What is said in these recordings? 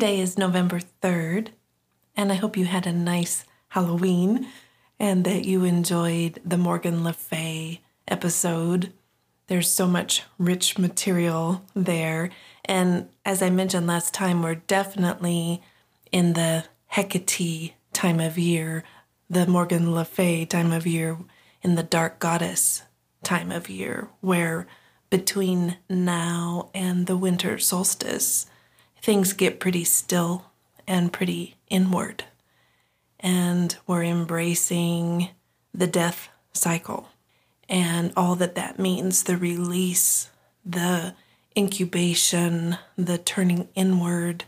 Today is November 3rd, and I hope you had a nice Halloween and that you enjoyed the Morgan Le Fay episode. There's so much rich material there. And as I mentioned last time, we're definitely in the Hecate time of year, the Morgan Le Fay time of year, in the Dark Goddess time of year, where between now and the winter solstice, things get pretty still and pretty inward. And we're embracing the death cycle and all that that means the release, the incubation, the turning inward,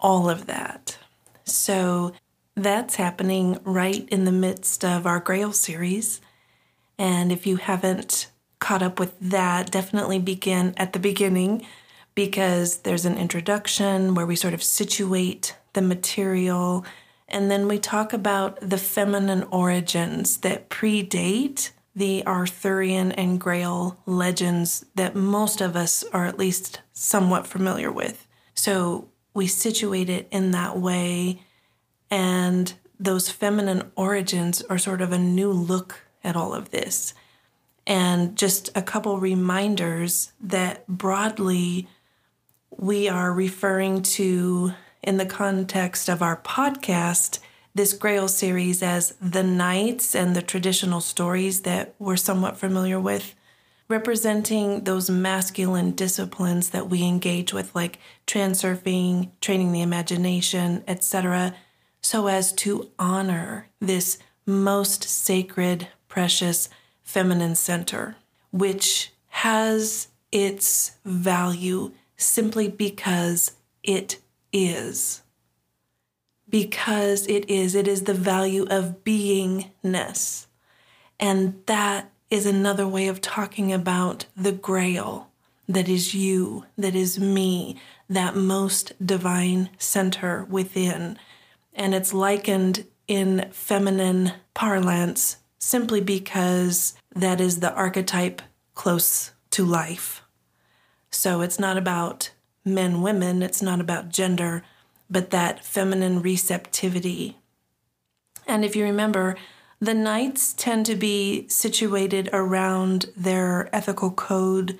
all of that. So that's happening right in the midst of our Grail series. And if you haven't caught up with that, definitely begin at the beginning because there's an introduction where we sort of situate the material and then we talk about the feminine origins that predate the Arthurian and Grail legends that most of us are at least somewhat familiar with. So we situate it in that way, and those feminine origins are sort of a new look at all of this. And just a couple reminders that broadly we are referring to in the context of our podcast this Grail series as the knights and the traditional stories that we're somewhat familiar with, representing those masculine disciplines that we engage with, like transurfing, training the imagination, etc., so as to honor this most sacred, precious feminine center, which has its value simply because it is because it is. It is the value of beingness. And that is another way of talking about the grail that is you, that is me, that most divine center within. And it's likened in feminine parlance simply because that is the archetype close to life. So it's not about men, women, it's not about gender, but that feminine receptivity. And if you remember, the knights tend to be situated around their ethical code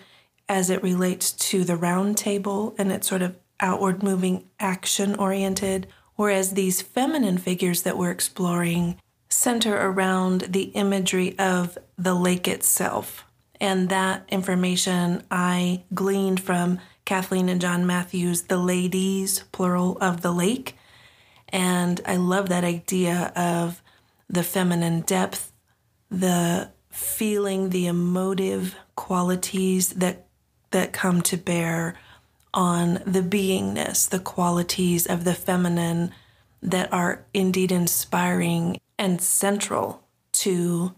as it relates to the round table and it's sort of outward moving, action oriented, whereas these feminine figures that we're exploring center around the imagery of the lake itself. And that information I gleaned from Kathleen and John Matthews, the ladies, plural, of the lake. And I love that idea of the feminine depth, the feeling, the emotive qualities that that come to bear on the beingness, the qualities of the feminine that are indeed inspiring and central to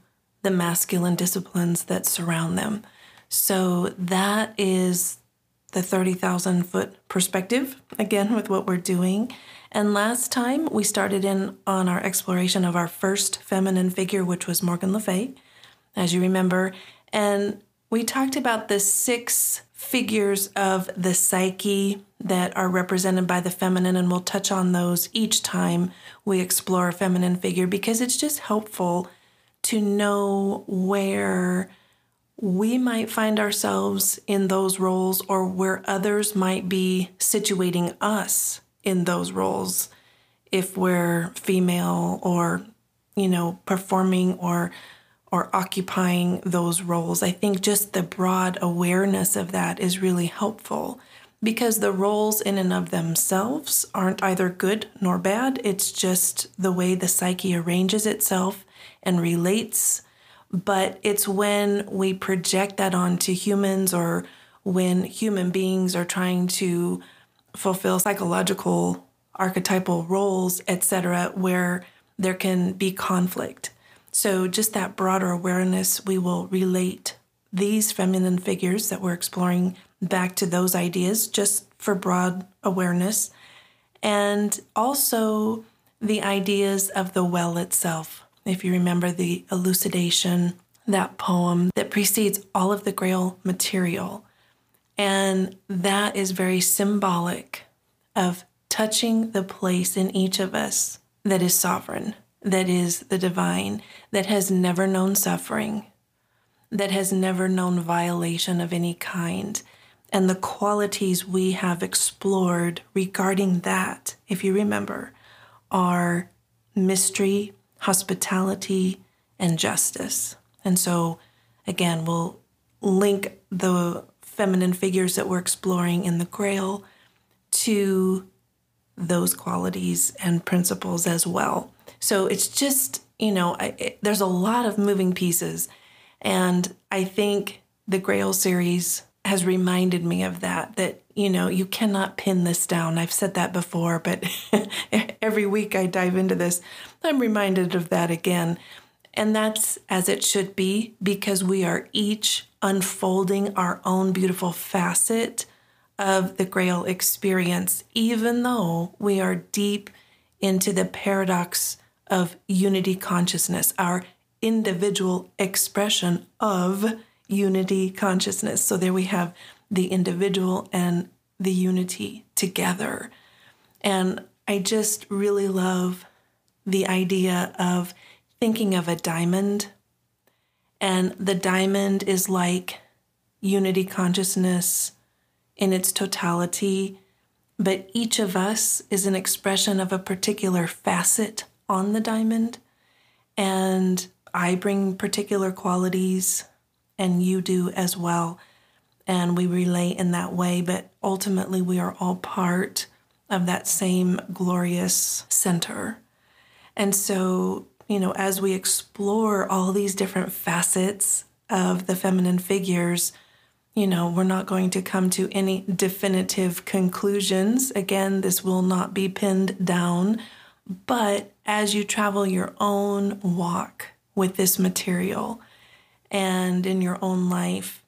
the masculine disciplines that surround them. So that is the 30,000 foot perspective again with what we're doing. And last time we started in on our exploration of our first feminine figure, which was Morgan Le Fay, as you remember. And we talked about the six figures of the psyche that are represented by the feminine, and we'll touch on those each time we explore a feminine figure because it's just helpful to know where we might find ourselves in those roles or where others might be situating us in those roles. If we're female or you know performing or or occupying those roles i think just the broad awareness of that is really helpful. Because the roles in and of themselves aren't either good nor bad. It's just the way the psyche arranges itself and relates but it's when we project that onto humans or when human beings are trying to fulfill psychological archetypal roles, etc., where there can be conflict. So, just that broader awareness, we will relate these feminine figures that we're exploring back to those ideas just for broad awareness. And also the ideas of the well itself if you remember the elucidation, that poem that precedes all of the Grail material. And that is very symbolic of touching the place in each of us that is sovereign, that is the divine, that has never known suffering, that has never known violation of any kind. And the qualities we have explored regarding that, if you remember, are mystery, hospitality, and justice. And so, again, we'll link the feminine figures that we're exploring in the Grail to those qualities and principles as well. So it's just, you know, I, it, there's a lot of moving pieces. And I think the Grail series has reminded me of that, that, you know, you cannot pin this down. I've said that before, but every week I dive into this, I'm reminded of that again. And that's as it should be because we are each unfolding our own beautiful facet of the Grail experience, even though we are deep into the paradox of unity consciousness, our individual expression of unity consciousness. So there we have the individual and the unity together. And I just really love the idea of thinking of a diamond. And the diamond is like unity consciousness in its totality, but each of us is an expression of a particular facet on the diamond. And I bring particular qualities, and you do as well. And we relate in that way, but ultimately we are all part of that same glorious center. And so, you know, as we explore all these different facets of the feminine figures, you know, we're not going to come to any definitive conclusions. Again, this will not be pinned down. But as you travel your own walk with this material and in your own life,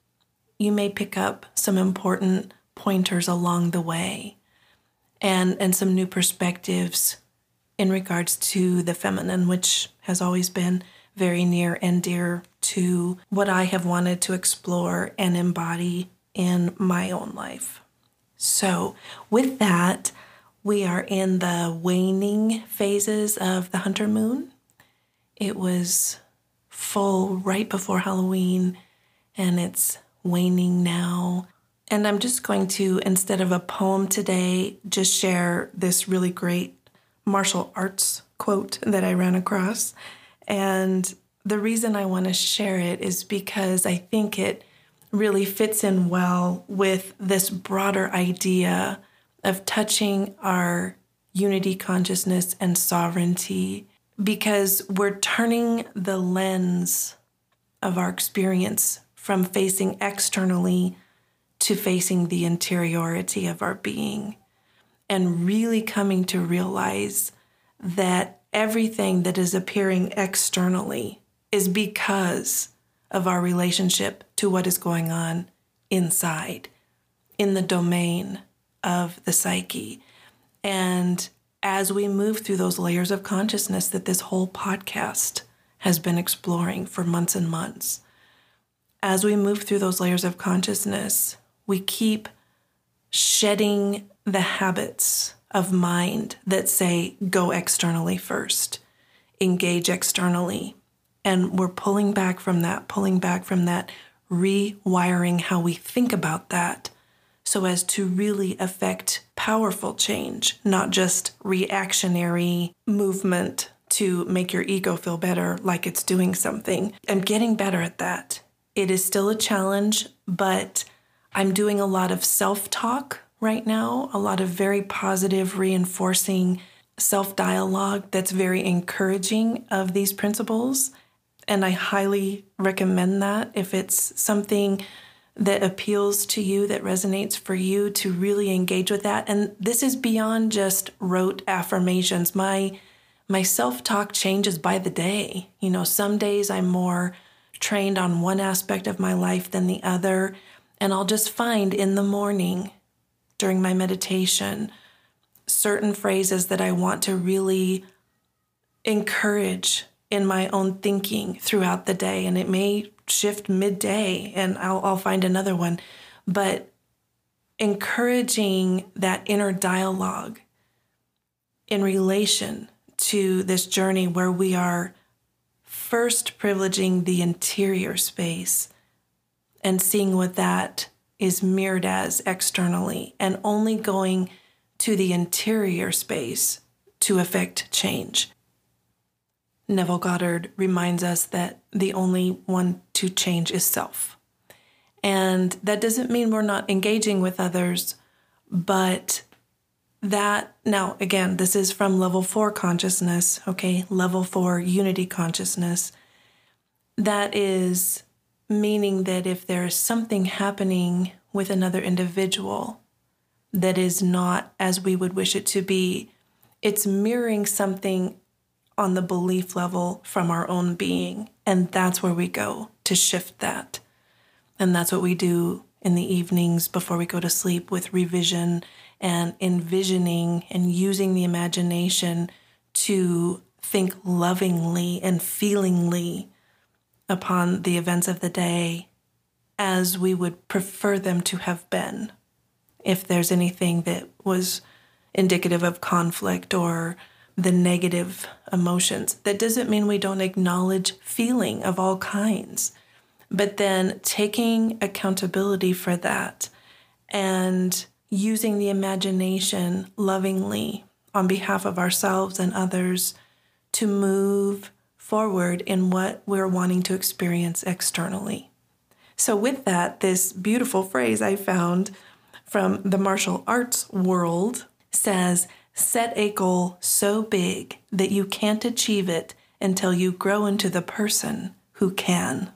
you may pick up some important pointers along the way and, and some new perspectives in regards to the feminine, which has always been very near and dear to what I have wanted to explore and embody in my own life. So, with that, we are in the waning phases of the hunter moon. It was full right before Halloween, and it's waning now. And I'm just going to, instead of a poem today, just share this really great martial arts quote that I ran across. And the reason I want to share it is because I think it really fits in well with this broader idea of touching our unity consciousness and sovereignty because we're turning the lens of our experience from facing externally to facing the interiority of our being and really coming to realize that everything that is appearing externally is because of our relationship to what is going on inside, in the domain of the psyche. And as we move through those layers of consciousness that this whole podcast has been exploring for months and months, as we move through those layers of consciousness, we keep shedding the habits of mind that say go externally first, engage externally. And we're pulling back from that, pulling back from that, rewiring how we think about that so as to really affect powerful change, not just reactionary movement to make your ego feel better like it's doing something. I'm getting better at that. It is still a challenge, but I'm doing a lot of self talk right now, a lot of very positive, reinforcing self dialogue that's very encouraging of these principles. And I highly recommend that if it's something that appeals to you, that resonates for you, to really engage with that. And this is beyond just rote affirmations. My my self-talk changes by the day. You know, some days I'm more trained on one aspect of my life than the other, and I'll just find in the morning during my meditation certain phrases that I want to really encourage in my own thinking throughout the day. And it may shift midday and I'll, I'll find another one. But encouraging that inner dialogue in relation to this journey where we are first privileging the interior space and seeing what that is mirrored as externally and only going to the interior space to affect change. Neville Goddard reminds us that the only one to change is self. And that doesn't mean we're not engaging with others, but that now again this is from level 4 consciousness okay level 4 unity consciousness that is meaning that if there is something happening with another individual that is not as we would wish it to be it's mirroring something on the belief level from our own being and that's where we go to shift that and that's what we do in the evenings before we go to sleep with revision and envisioning and using the imagination to think lovingly and feelingly upon the events of the day as we would prefer them to have been. If there's anything that was indicative of conflict or the negative emotions, that doesn't mean we don't acknowledge feeling of all kinds, but then taking accountability for that and using the imagination lovingly on behalf of ourselves and others to move forward in what we're wanting to experience externally. So, with that, this beautiful phrase I found from the martial arts world says, Set a goal so big that you can't achieve it until you grow into the person who can.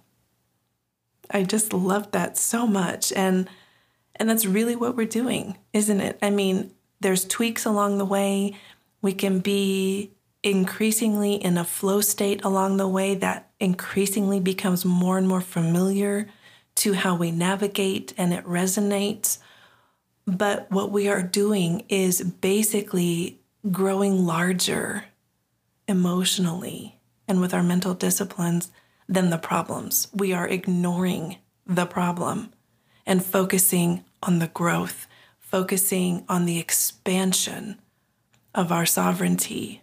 I just love that so much. And and that's really what we're doing, isn't it? I mean, there's tweaks along the way. We can be increasingly in a flow state along the way that increasingly becomes more and more familiar to how we navigate and it resonates. But what we are doing is basically growing larger emotionally and with our mental disciplines than the problems. We are ignoring the problem and focusing on the growth, focusing on the expansion of our sovereignty.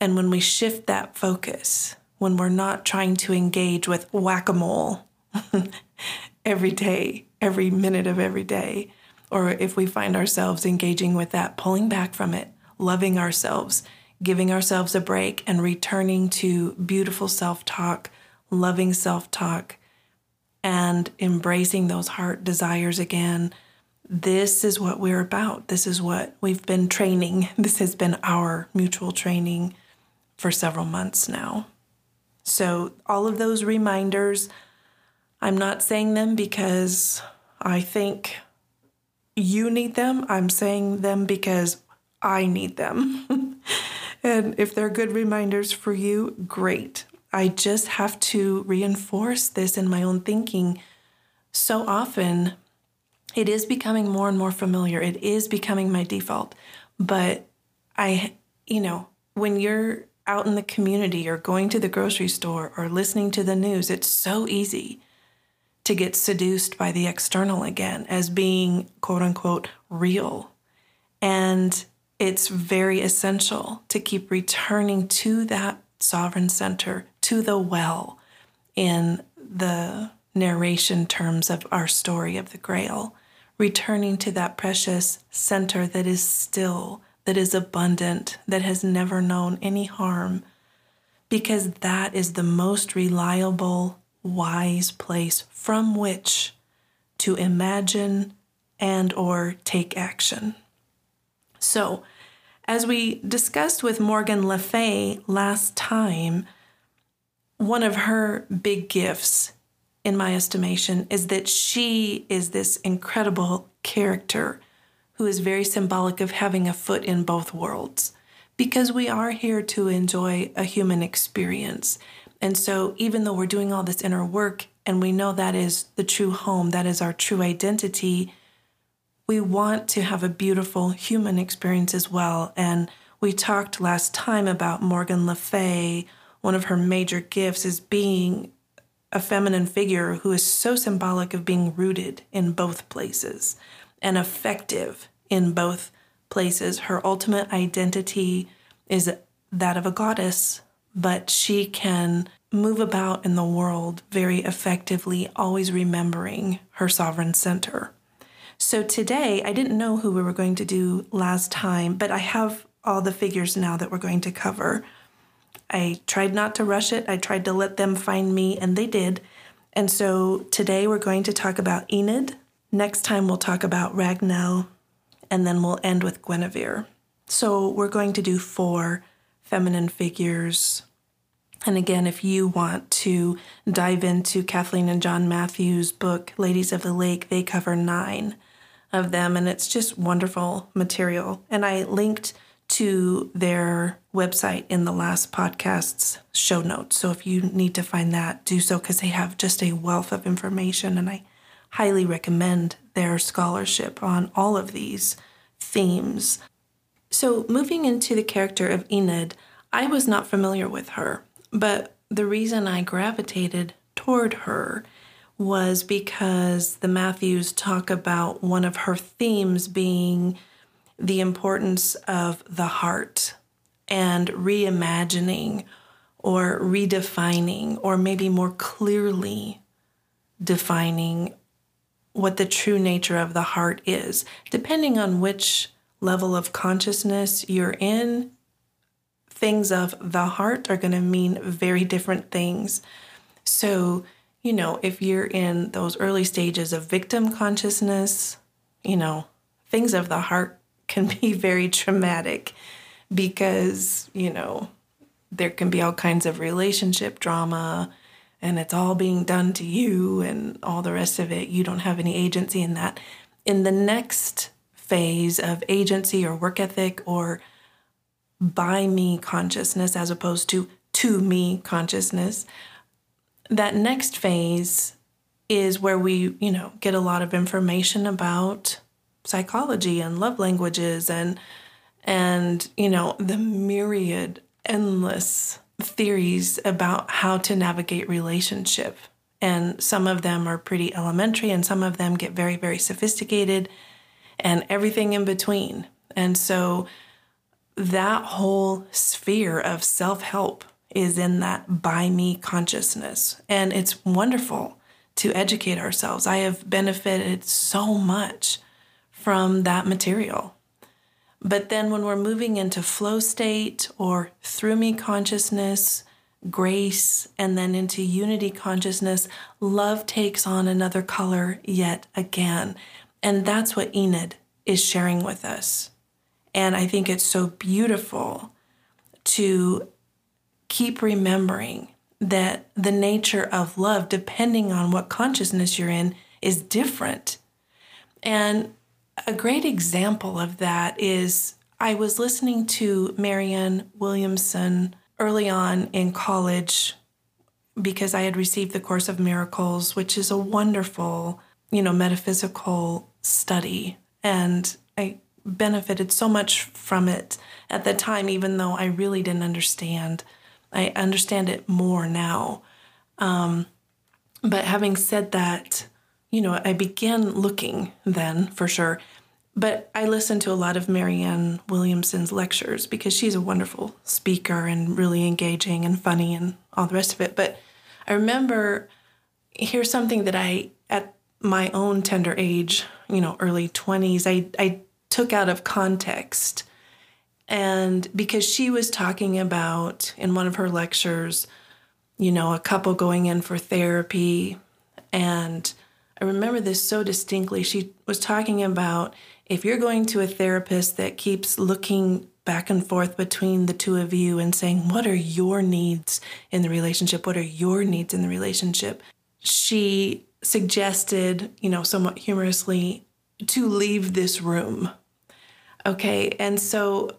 And when we shift that focus, when we're not trying to engage with whack a mole every day, every minute of every day, or if we find ourselves engaging with that, pulling back from it, loving ourselves, giving ourselves a break, and returning to beautiful self talk, loving self talk, and embracing those heart desires again. This is what we're about. This is what we've been training. This has been our mutual training for several months now. So, all of those reminders, I'm not saying them because I think you need them. I'm saying them because I need them. and if they're good reminders for you, great. I just have to reinforce this in my own thinking. So often, it is becoming more and more familiar. It is becoming my default. But I, you know, when you're out in the community or going to the grocery store or listening to the news, it's so easy to get seduced by the external again as being quote unquote real. And it's very essential to keep returning to that sovereign center to the well in the narration terms of our story of the Grail, returning to that precious center that is still, that is abundant, that has never known any harm, because that is the most reliable, wise place from which to imagine and or take action. So, as we discussed with Morgan Le Fay last time, one of her big gifts, in my estimation, is that she is this incredible character who is very symbolic of having a foot in both worlds because we are here to enjoy a human experience. And so, even though we're doing all this inner work and we know that is the true home, that is our true identity, we want to have a beautiful human experience as well. And we talked last time about Morgan Le Fay one of her major gifts is being a feminine figure who is so symbolic of being rooted in both places and effective in both places. Her ultimate identity is that of a goddess, but she can move about in the world very effectively, always remembering her sovereign center. So today, I didn't know who we were going to do last time, but I have all the figures now that we're going to cover. I tried not to rush it. I tried to let them find me, and they did. And so today we're going to talk about Enid. Next time we'll talk about Ragnell, and then we'll end with Guinevere. So we're going to do four feminine figures. And again, if you want to dive into Kathleen and John Matthews' book, Ladies of the Lake, they cover nine of them, and it's just wonderful material. And I linked to their website in the last podcast's show notes. So if you need to find that, do so because they have just a wealth of information. And I highly recommend their scholarship on all of these themes. So, moving into the character of Enid, I was not familiar with her, but the reason I gravitated toward her was because the Matthews talk about one of her themes being the importance of the heart and reimagining or redefining, or maybe more clearly defining what the true nature of the heart is. Depending on which level of consciousness you're in, things of the heart are going to mean very different things. So, you know, if you're in those early stages of victim consciousness, you know, things of the heart can be very traumatic because, you know, there can be all kinds of relationship drama and it's all being done to you and all the rest of it. You don't have any agency in that. In the next phase of agency or work ethic or by me consciousness as opposed to to me consciousness, that next phase is where we, you know, get a lot of information about psychology and love languages and and you know the myriad endless theories about how to navigate relationship. And some of them are pretty elementary and some of them get very very sophisticated and everything in between and so that whole sphere of self-help is in that by me consciousness and it's wonderful to educate ourselves i have benefited so much from that material. But then when we're moving into flow state or through me consciousness, grace, and then into unity consciousness, love takes on another color yet again. And that's what Enid is sharing with us. And I think it's so beautiful to keep remembering that the nature of love, depending on what consciousness you're in, is different. And a great example of that is I was listening to Marianne Williamson early on in college because I had received the Course of Miracles, which is a wonderful, you know, metaphysical study. And I benefited so much from it at the time, even though I really didn't understand. I understand it more now. Um, but having said that, you know, I began looking then for sure. But I listened to a lot of Marianne Williamson's lectures because she's a wonderful speaker and really engaging and funny and all the rest of it. But I remember here's something that I, at my own tender age, you know, early 20s, I, I took out of context. And because she was talking about in one of her lectures, you know, a couple going in for therapy and I remember this so distinctly. She was talking about if you're going to a therapist that keeps looking back and forth between the two of you and saying, What are your needs in the relationship? What are your needs in the relationship? She suggested, you know, somewhat humorously, to leave this room. Okay. And so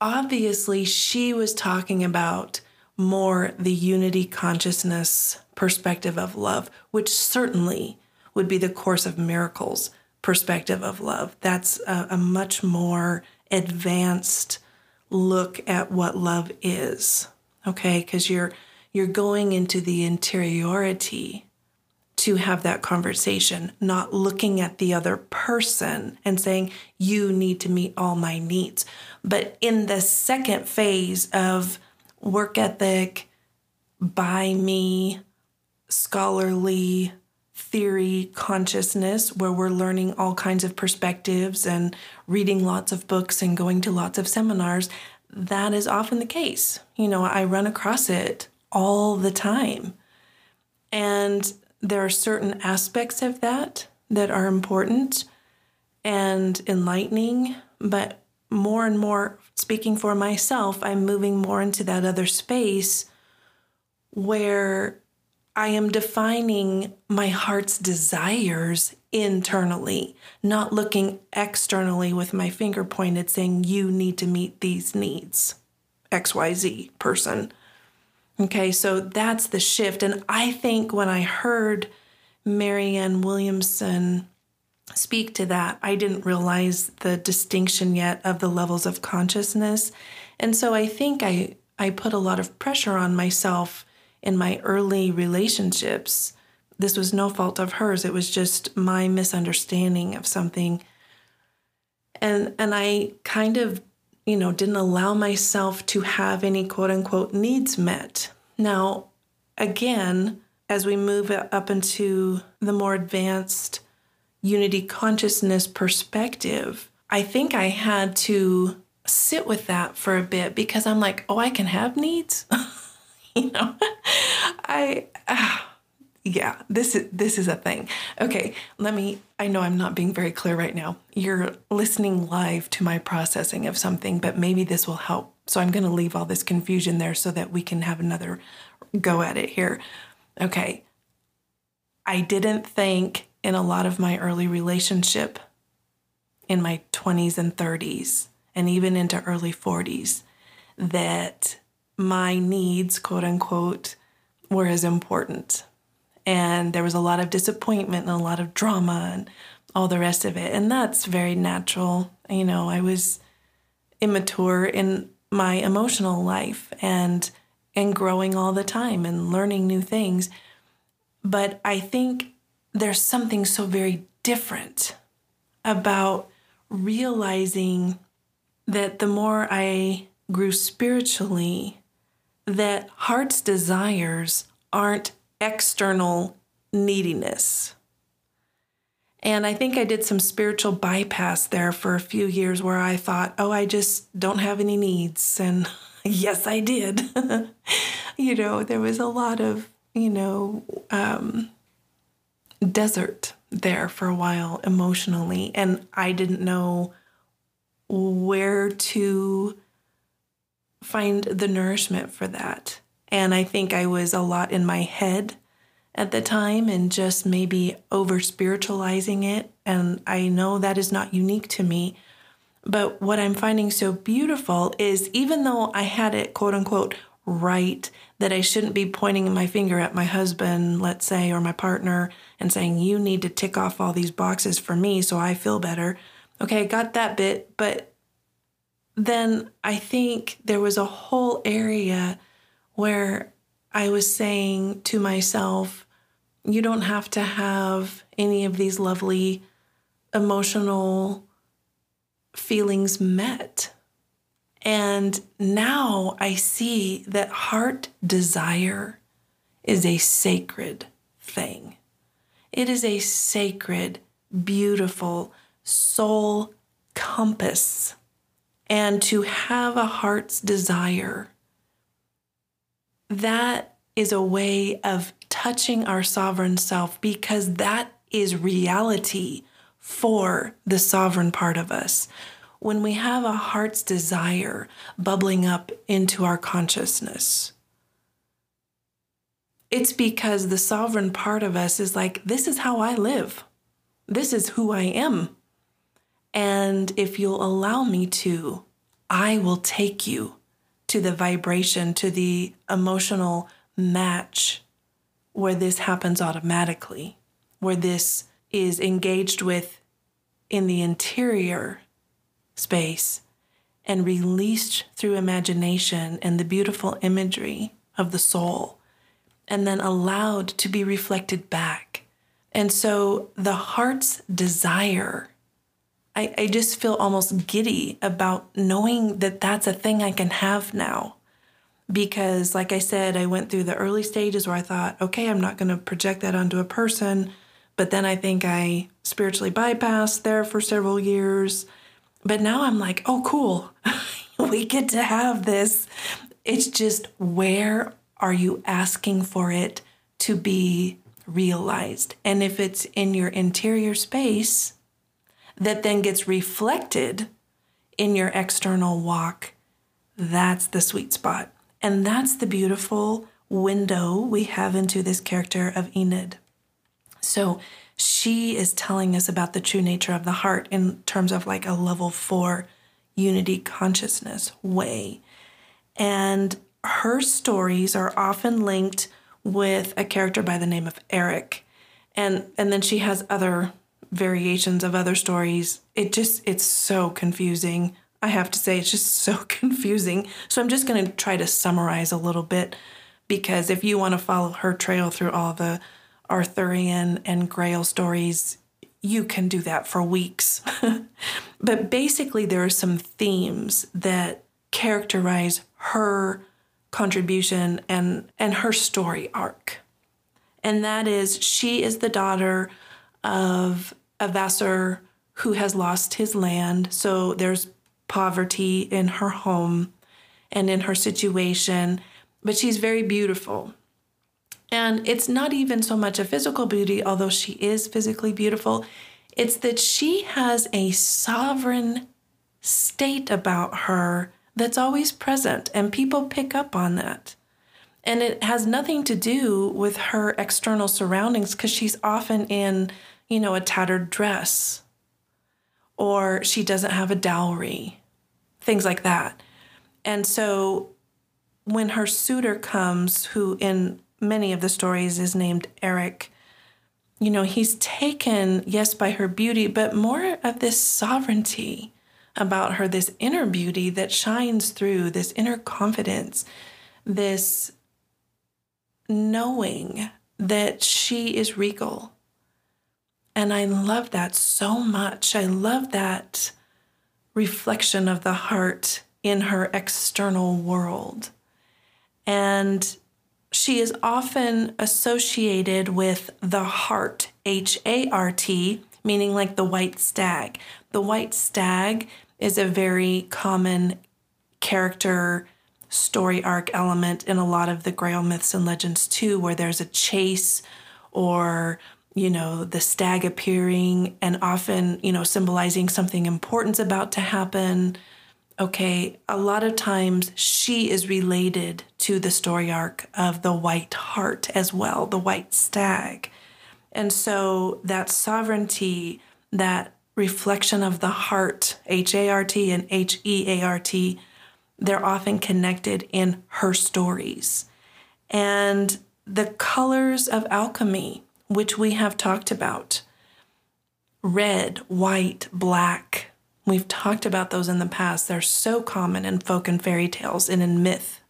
obviously she was talking about more the unity consciousness perspective of love, which certainly would be the Course of Miracles perspective of love. That's a, a much more advanced look at what love is. Okay, because you're you're going into the interiority to have that conversation, not looking at the other person and saying, you need to meet all my needs. But in the second phase of work ethic, by me, scholarly theory consciousness, where we're learning all kinds of perspectives and reading lots of books and going to lots of seminars, that is often the case. You know, I run across it all the time. And there are certain aspects of that that are important and enlightening, but more and more, speaking for myself, I'm moving more into that other space where I am defining my heart's desires internally, not looking externally with my finger pointed saying, you need to meet these needs, XYZ person. Okay, so that's the shift. And I think when I heard Marianne Williamson speak to that, I didn't realize the distinction yet of the levels of consciousness. And so I think I, I put a lot of pressure on myself in my early relationships. This was no fault of hers, it was just my misunderstanding of something. And, and I kind of you know, didn't allow myself to have any quote unquote needs met. Now, again, as we move up into the more advanced unity consciousness perspective, I think I had to sit with that for a bit because I'm like, oh, I can have needs. you know, I. Uh, yeah, this is this is a thing. Okay, let me I know I'm not being very clear right now. You're listening live to my processing of something, but maybe this will help. So I'm going to leave all this confusion there so that we can have another go at it here. Okay. I didn't think in a lot of my early relationship in my 20s and 30s and even into early 40s that my needs, quote unquote, were as important and there was a lot of disappointment and a lot of drama and all the rest of it. And that's very natural. You know, I was immature in my emotional life and and growing all the time and learning new things. But I think there's something so very different about realizing that the more I grew spiritually, that heart's desires aren't external neediness. And I think I did some spiritual bypass there for a few years where I thought, oh, I just don't have any needs. And yes, I did. you know, there was a lot of, you know, um, desert there for a while emotionally. And I didn't know where to find the nourishment for that. And I think I was a lot in my head at the time and just maybe over spiritualizing it. And I know that is not unique to me. But what I'm finding so beautiful is even though I had it quote unquote right that I shouldn't be pointing my finger at my husband, let's say, or my partner and saying, you need to tick off all these boxes for me so I feel better. Okay, I got that bit. But then I think there was a whole area where I was saying to myself, you don't have to have any of these lovely emotional feelings met. And now I see that heart desire is a sacred thing. It is a sacred, beautiful soul compass. And to have a heart's desire that is a way of touching our sovereign self because that is reality for the sovereign part of us. When we have a heart's desire bubbling up into our consciousness, it's because the sovereign part of us is like, this is how I live. This is who I am. And if you'll allow me to, I will take you to the vibration, to the emotional match where this happens automatically, where this is engaged with in the interior space and released through imagination and the beautiful imagery of the soul and then allowed to be reflected back. And so the heart's desire, I, I just feel almost giddy about knowing that that's a thing I can have now. Because, like I said, I went through the early stages where I thought, okay, I'm not going to project that onto a person. But then I think I spiritually bypassed there for several years. But now I'm like, oh, cool. we get to have this. It's just where are you asking for it to be realized? And if it's in your interior space that then gets reflected in your external walk, that's the sweet spot. And that's the beautiful window we have into this character of Enid. So she is telling us about the true nature of the heart in terms of like a level four unity consciousness way. And her stories are often linked with a character by the name of Erec. And and then she has other variations of other stories. It just it's so confusing. I have to say it's just so confusing. So I'm just going to try to summarize a little bit because if you want to follow her trail through all the Arthurian and Grail stories, you can do that for weeks. but basically, there are some themes that characterize her contribution and, and her story arc. And that is, she is the daughter of a vassal who has lost his land. So there's poverty in her home and in her situation, but she's very beautiful. And it's not even so much a physical beauty, although she is physically beautiful. It's that she has a sovereign state about her that's always present, and people pick up on that. And it has nothing to do with her external surroundings because she's often in, you know, a tattered dress or she doesn't have a dowry, things like that. And so when her suitor comes, who in many of the stories is named Erec. You know, he's taken, yes, by her beauty, but more of this sovereignty about her, this inner beauty that shines through, this inner confidence, this knowing that she is regal. And I love that so much. I love that reflection of the heart in her external world. And she is often associated with the heart, H A R T, meaning like the white stag. The white stag is a very common character story arc element in a lot of the Grail myths and legends too, where there's a chase or you know the stag appearing and often you know symbolizing something important's about to happen okay, a lot of times she is related to the story arc of the white hart as well, the white stag. And so that sovereignty, that reflection of the heart, H A R T and H E A R T, they're often connected in her stories. And the colors of alchemy, which we have talked about red, white, black, We've talked about those in the past. They're so common in folk and fairy tales and in myth.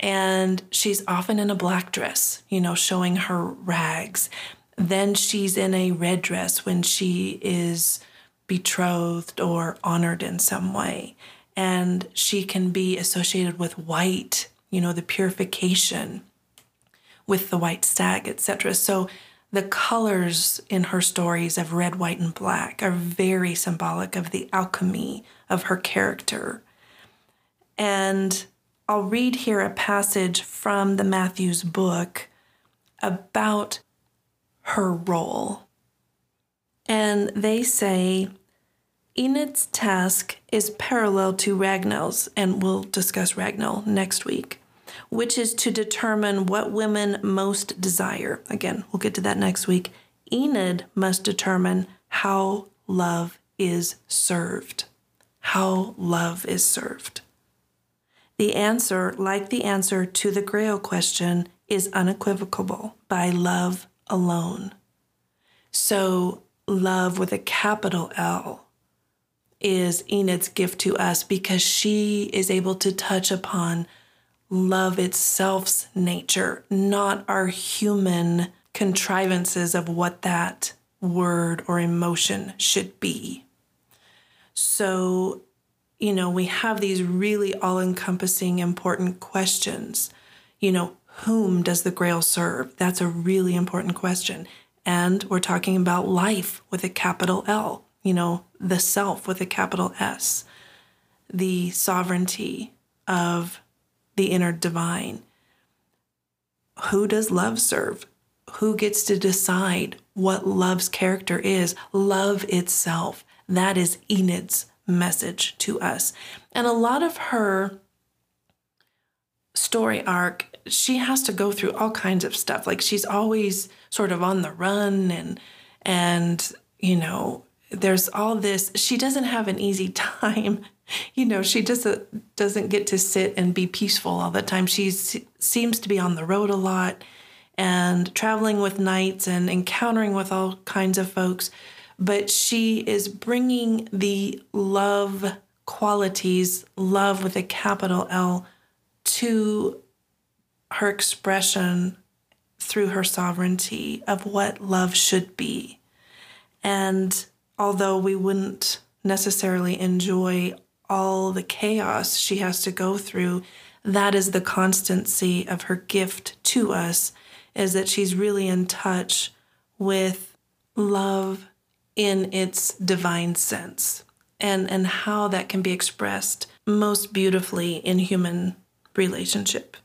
And she's often in a black dress, you know, showing her rags. Then she's in a red dress when she is betrothed or honored in some way. And she can be associated with white, you know, the purification with the white stag, etc. So the colors in her stories of red, white, and black are very symbolic of the alchemy of her character. And I'll read here a passage from the Matthews book about her role. And they say Enid's task is parallel to Ragnell's, and we'll discuss Ragnell next week which is to determine what women most desire. Again, we'll get to that next week. Enid must determine how love is served. How love is served. The answer, like the answer to the Grail question, is unequivocal by love alone. So, love with a capital L is Enid's gift to us because she is able to touch upon love itself's nature, not our human contrivances of what that word or emotion should be. So, you know, we have these really all encompassing, important questions. You know, whom does the grail serve? That's a really important question. And we're talking about life with a capital L, you know, the self with a capital S, the sovereignty of the inner divine. Who does love serve? Who gets to decide what love's character is? Love itself. That is Enid's message to us. And a lot of her story arc, she has to go through all kinds of stuff. Like she's always sort of on the run and and you know, there's all this she doesn't have an easy time. You know, she just uh, doesn't get to sit and be peaceful all the time. She seems to be on the road a lot and traveling with knights and encountering with all kinds of folks but she is bringing the love qualities, love with a capital L, to her expression through her sovereignty of what love should be. And although we wouldn't necessarily enjoy all the chaos she has to go through, that is the constancy of her gift to us, is that she's really in touch with love in its divine sense and, and how that can be expressed most beautifully in human relationship.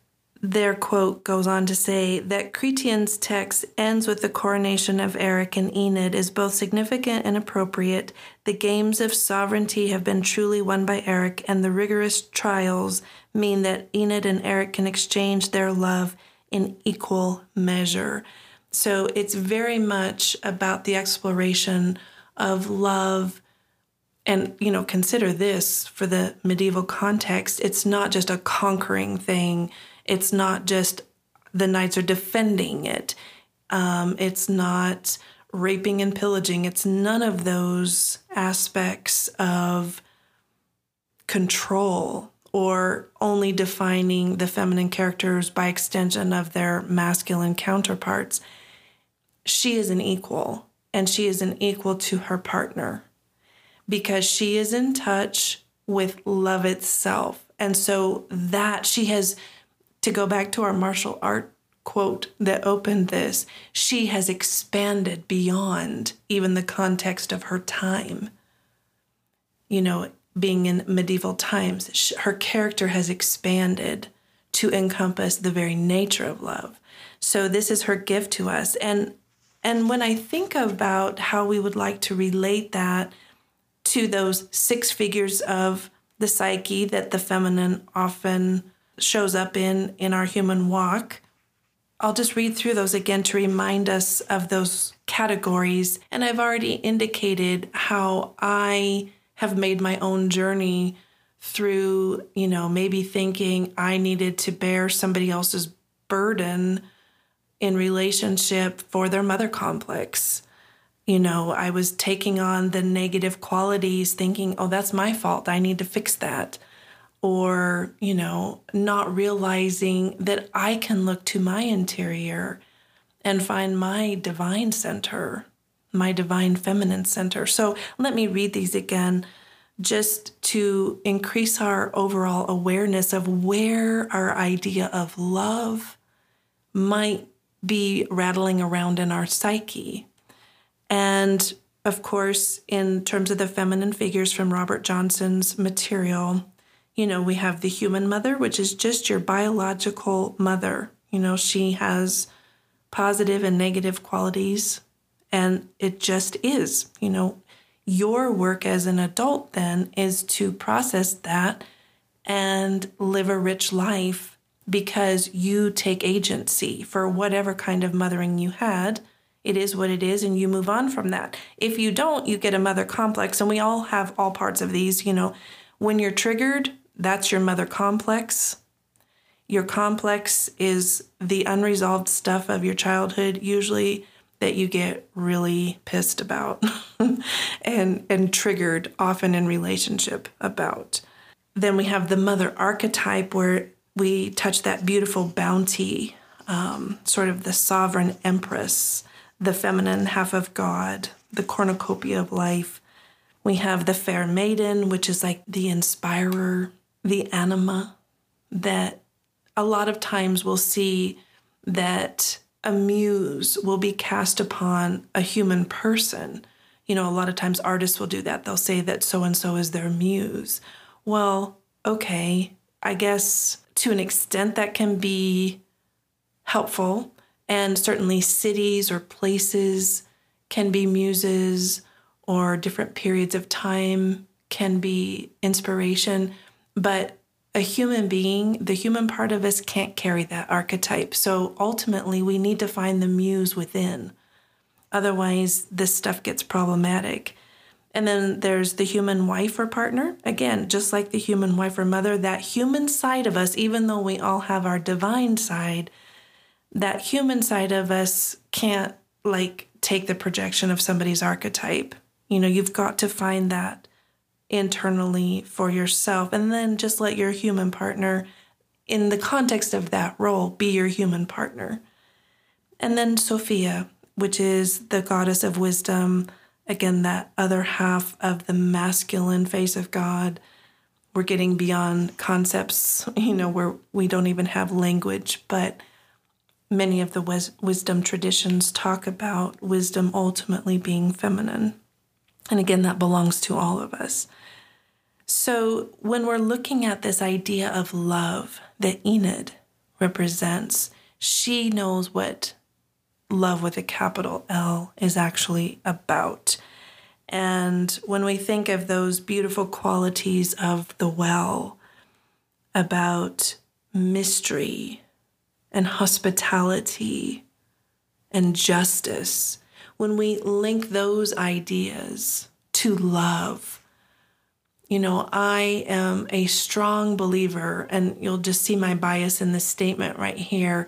Their quote goes on to say that Chrétien's text ends with the coronation of Erec and Enid is both significant and appropriate. The games of sovereignty have been truly won by Erec, and the rigorous trials mean that Enid and Erec can exchange their love in equal measure. So it's very much about the exploration of love. And, you know, consider this for the medieval context. It's not just a conquering thing, it's not just the knights are defending it, um, it's not raping and pillaging. It's none of those aspects of control or only defining the feminine characters by extension of their masculine counterparts she is an equal and she is an equal to her partner because she is in touch with love itself. And so that she has, to go back to our martial art quote that opened this, she has expanded beyond even the context of her time. You know, being in medieval times, her character has expanded to encompass the very nature of love. So this is her gift to us. And and when I think about how we would like to relate that to those six figures of the psyche that the feminine often shows up in in our human walk, I'll just read through those again to remind us of those categories. And I've already indicated how I have made my own journey through, you know, maybe thinking I needed to bear somebody else's burden in relationship for their mother complex. You know, I was taking on the negative qualities, thinking, oh, that's my fault. I need to fix that. Or, you know, not realizing that I can look to my interior and find my divine center, my divine feminine center. So let me read these again just to increase our overall awareness of where our idea of love might be rattling around in our psyche. And of course, in terms of the feminine figures from Robert Johnson's material, you know, we have the human mother, which is just your biological mother. You know, she has positive and negative qualities, and it just is. You know, your work as an adult then is to process that and live a rich life because you take agency for whatever kind of mothering you had. It is what it is, and you move on from that. If you don't, you get a mother complex, and we all have all parts of these. You know, when you're triggered, that's your mother complex. Your complex is the unresolved stuff of your childhood, usually that you get really pissed about and and triggered often in relationship about. Then we have the mother archetype where we touch that beautiful bounty, um, sort of the sovereign empress, the feminine half of God, the cornucopia of life. We have the fair maiden, which is like the inspirer, the anima, that a lot of times we'll see that a muse will be cast upon a human person. You know, a lot of times artists will do that. They'll say that so and so is their muse. Well, okay, I guess to an extent that can be helpful. And certainly cities or places can be muses, or different periods of time can be inspiration. But a human being, the human part of us can't carry that archetype. So ultimately, we need to find the muse within. Otherwise, this stuff gets problematic. And then there's the human wife or partner. Again, just like the human wife or mother, that human side of us, even though we all have our divine side, that human side of us can't like take the projection of somebody's archetype. You know, you've got to find that internally for yourself and then just let your human partner in the context of that role be your human partner. And then sophia which is the goddess of wisdom again that other half of the masculine face of god. We're getting beyond concepts you know where we don't even have language but many of the wis- wisdom traditions talk about wisdom ultimately being feminine. And again, that belongs to all of us. So when we're looking at this idea of love that Enid represents, she knows what love with a capital L is actually about. And when we think of those beautiful qualities of the well, about mystery and hospitality and justice, when we link those ideas to love, you know, I am a strong believer, and you'll just see my bias in this statement right here.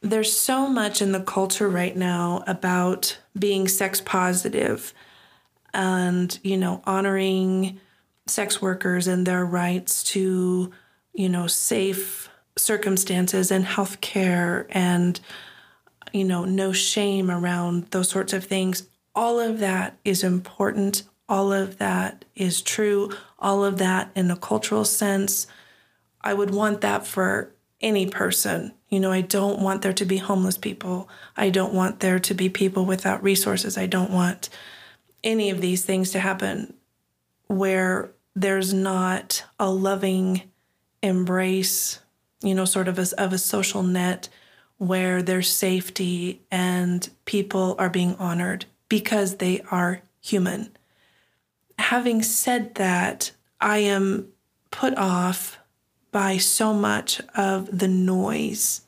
There's so much in the culture right now about being sex positive and, you know, honoring sex workers and their rights to, you know, safe circumstances and health care and, you know, no shame around those sorts of things. All of that is important. All of that is true. All of that in a cultural sense. I would want that for any person. You know, I don't want there to be homeless people. I don't want there to be people without resources. I don't want any of these things to happen where there's not a loving embrace, you know, sort of a, of a social net where there's safety and people are being honored because they are human having said that, I am put off by so much of the noise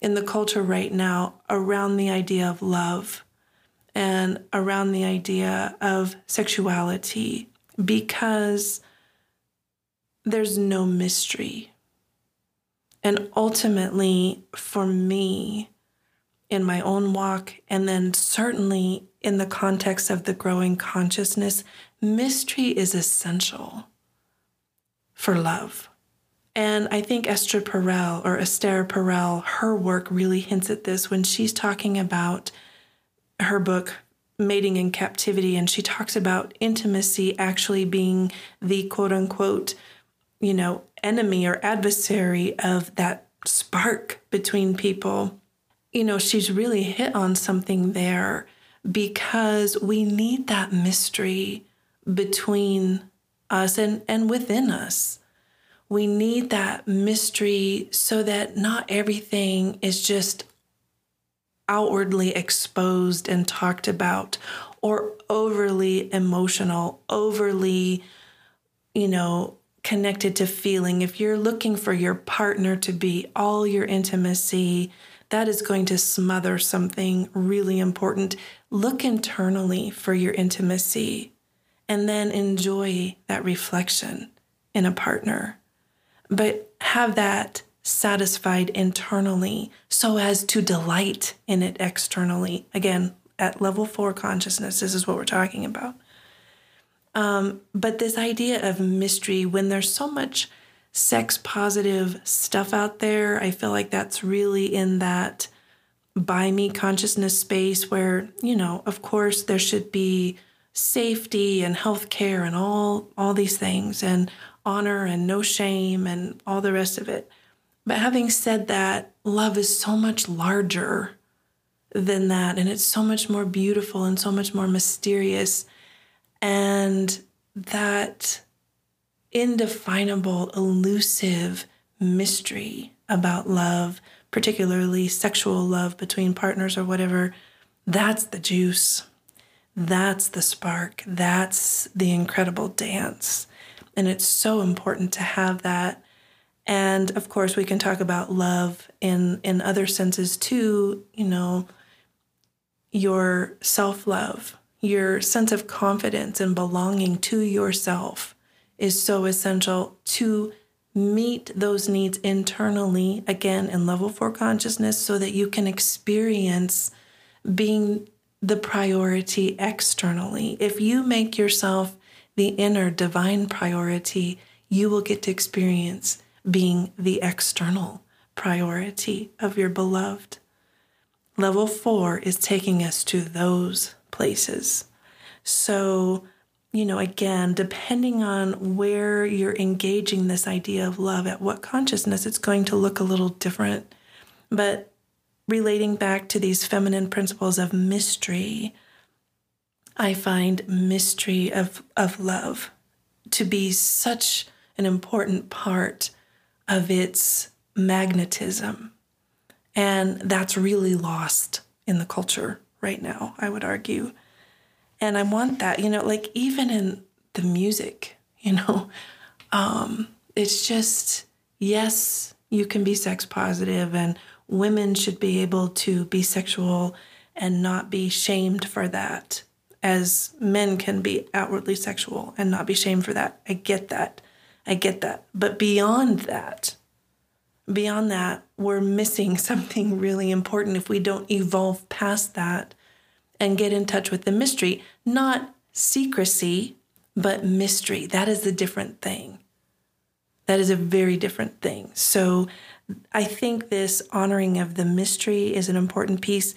in the culture right now around the idea of love and around the idea of sexuality because there's no mystery. And ultimately, for me, in my own walk, and then certainly in the context of the growing consciousness, mystery is essential for love. And I think Esther Perel or Esther Perel, her work really hints at this when she's talking about her book, Mating in Captivity, and she talks about intimacy actually being the quote unquote, you know, enemy or adversary of that spark between people. You know, she's really hit on something there because we need that mystery between us and, and within us. We need that mystery so that not everything is just outwardly exposed and talked about or overly emotional, overly, you know, connected to feeling. If you're looking for your partner to be all your intimacy, that is going to smother something really important. Look internally for your intimacy and then enjoy that reflection in a partner. But have that satisfied internally so as to delight in it externally. Again, at level four consciousness, this is what we're talking about. Um, but this idea of mystery, when there's so much sex positive stuff out there. I feel like that's really in that by me consciousness space where, you know, of course there should be safety and healthcare and all all these things and honor and no shame and all the rest of it. But having said that, love is so much larger than that and it's so much more beautiful and so much more mysterious and that indefinable elusive mystery about love particularly sexual love between partners or whatever, that's the juice. That's the spark. That's the incredible dance. And it's so important to have that. And of course, we can talk about love in, in other senses too, you know, your self love, your sense of confidence and belonging to yourself is so essential to meet those needs internally, again, in level four consciousness, so that you can experience being the priority externally. If you make yourself the inner divine priority, you will get to experience being the external priority of your beloved. Level four is taking us to those places. So, you know, again, depending on where you're engaging this idea of love, at what consciousness, it's going to look a little different. But relating back to these feminine principles of mystery, I find mystery of, of love to be such an important part of its magnetism. And that's really lost in the culture right now, I would argue. And I want that, you know, like even in the music, you know, um, it's just, yes, you can be sex positive and women should be able to be sexual and not be shamed for that as men can be outwardly sexual and not be shamed for that. I get that. I get that. But beyond that, beyond that, we're missing something really important if we don't evolve past that and get in touch with the mystery, not secrecy, but mystery. That is a different thing. That is a very different thing. So I think this honoring of the mystery is an important piece.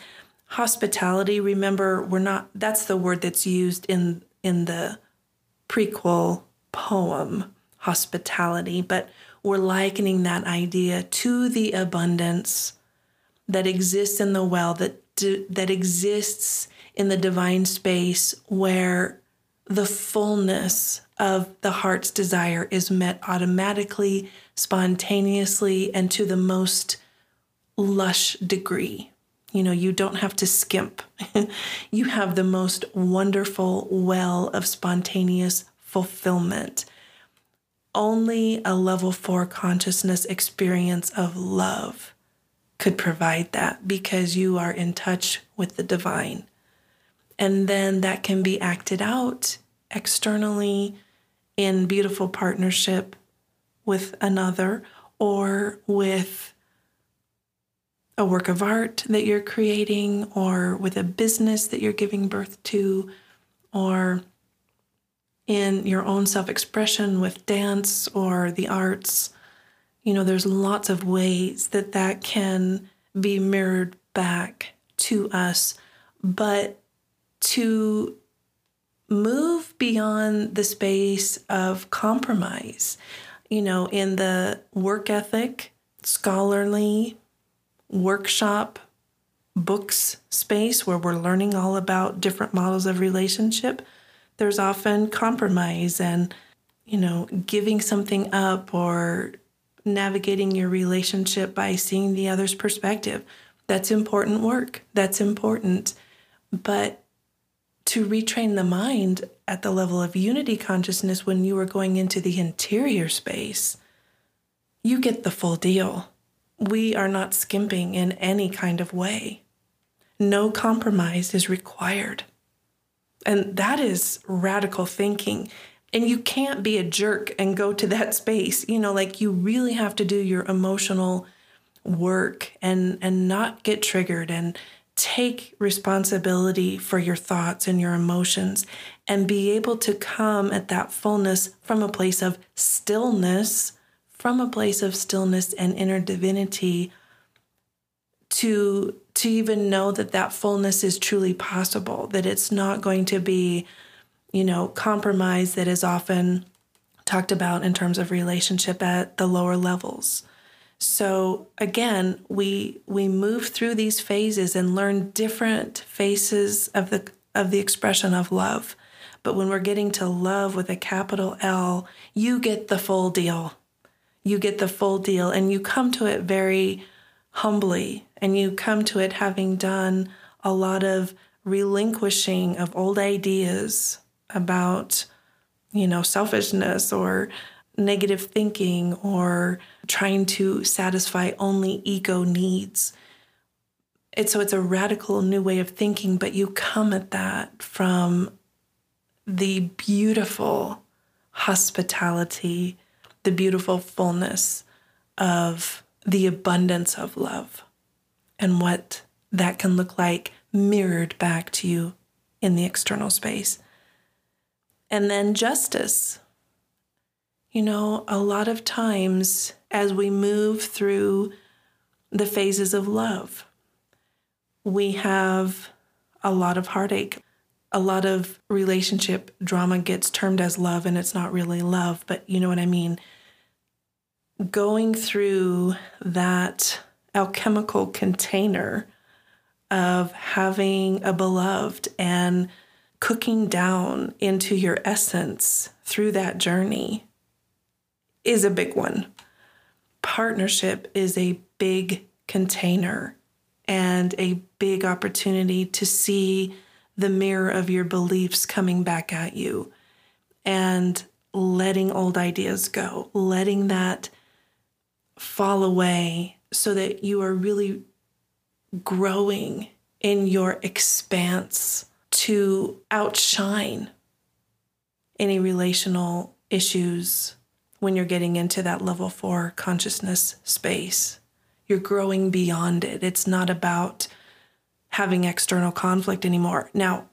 Hospitality, remember, we're not that's the word that's used in in the prequel poem, hospitality, but we're likening that idea to the abundance that exists in the well that that exists in the divine space where the fullness of the heart's desire is met automatically, spontaneously, and to the most lush degree. You know, you don't have to skimp. you have the most wonderful well of spontaneous fulfillment. Only a level four consciousness experience of love could provide that because you are in touch with the divine. And then that can be acted out externally in beautiful partnership with another or with a work of art that you're creating or with a business that you're giving birth to or in your own self expression with dance or the arts. You know, there's lots of ways that that can be mirrored back to us. But to move beyond the space of compromise, you know, in the work ethic, scholarly, workshop, books space where we're learning all about different models of relationship, there's often compromise and, you know, giving something up or navigating your relationship by seeing the other's perspective. That's important work. That's important. But to retrain the mind at the level of unity consciousness when you are going into the interior space, you get the full deal. We are not skimping in any kind of way. No compromise is required. And that is radical thinking. And you can't be a jerk and go to that space. You know, like you really have to do your emotional work and and not get triggered and take responsibility for your thoughts and your emotions and be able to come at that fullness from a place of stillness from a place of stillness and inner divinity to to even know that that fullness is truly possible that it's not going to be you know compromise that is often talked about in terms of relationship at the lower levels so again we we move through these phases and learn different faces of the of the expression of love. But when we're getting to love with a capital L you get the full deal. You get the full deal and you come to it very humbly and you come to it having done a lot of relinquishing of old ideas about you know selfishness or negative thinking or trying to satisfy only ego needs it's so it's a radical new way of thinking but you come at that from the beautiful hospitality the beautiful fullness of the abundance of love and what that can look like mirrored back to you in the external space. And then justice. You know, a lot of times as we move through the phases of love, we have a lot of heartache. A lot of relationship drama gets termed as love, and it's not really love, but you know what I mean going through that alchemical container of having a beloved and cooking down into your essence through that journey is a big one. Partnership is a big container and a big opportunity to see the mirror of your beliefs coming back at you and letting old ideas go, letting that fall away so that you are really growing in your expanse to outshine any relational issues when you're getting into that level four consciousness space. You're growing beyond it. It's not about having external conflict anymore. Now,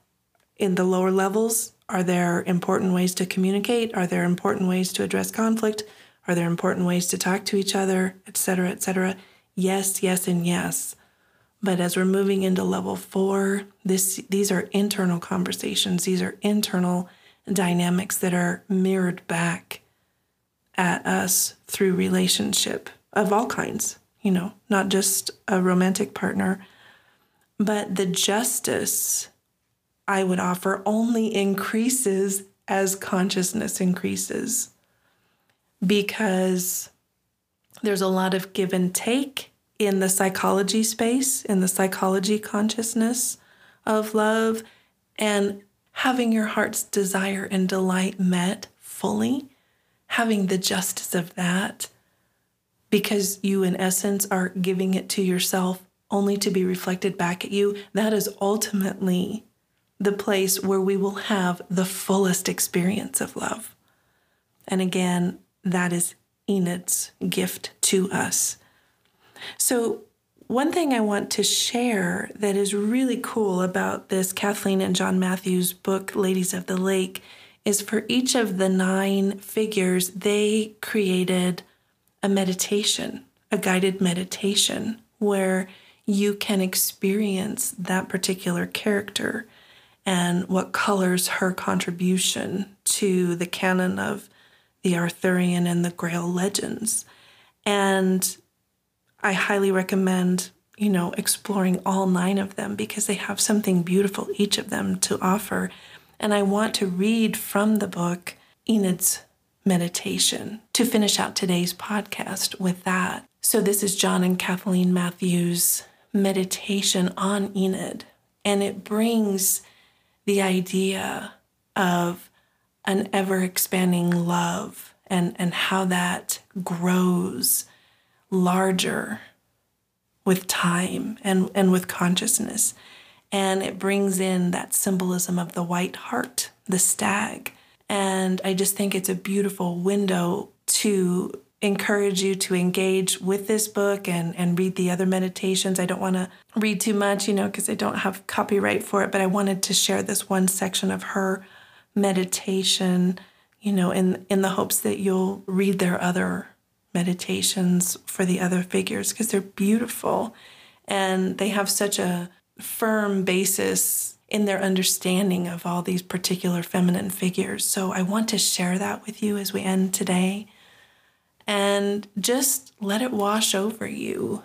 in the lower levels, are there important ways to communicate? Are there important ways to address conflict? Are there important ways to talk to each other, et cetera, et cetera? Yes, yes, and yes. But as we're moving into level four, this these are internal conversations. These are internal dynamics that are mirrored back at us through relationship of all kinds, you know, not just a romantic partner, but the justice I would offer only increases as consciousness increases. Because there's a lot of give and take in the psychology space, in the psychology consciousness of love, and having your heart's desire and delight met fully, having the justice of that, because you, in essence, are giving it to yourself only to be reflected back at you, that is ultimately the place where we will have the fullest experience of love. And again, that is Enid's gift to us. So, one thing I want to share that is really cool about this Kathleen and John Matthews book, Ladies of the Lake, is for each of the nine figures, they created a meditation, a guided meditation, where you can experience that particular character and what colors her contribution to the canon of the Arthurian and the Grail legends. And I highly recommend, you know, exploring all nine of them because they have something beautiful, each of them, to offer. And I want to read from the book Enid's meditation to finish out today's podcast with that. So, this is John and Kathleen Matthews' meditation on Enid, and it brings the idea of an ever expanding love and, and how that grows larger with time and, and with consciousness. And it brings in that symbolism of the white hart, the stag. And I just think it's a beautiful window to encourage you to engage with this book and, and read the other meditations. I don't want to read too much, you know, because I don't have copyright for it, but I wanted to share this one section of her meditation, you know, in in the hopes that you'll read their other meditations for the other figures because they're beautiful and they have such a firm basis in their understanding of all these particular feminine figures. So I want to share that with you as we end today and just let it wash over you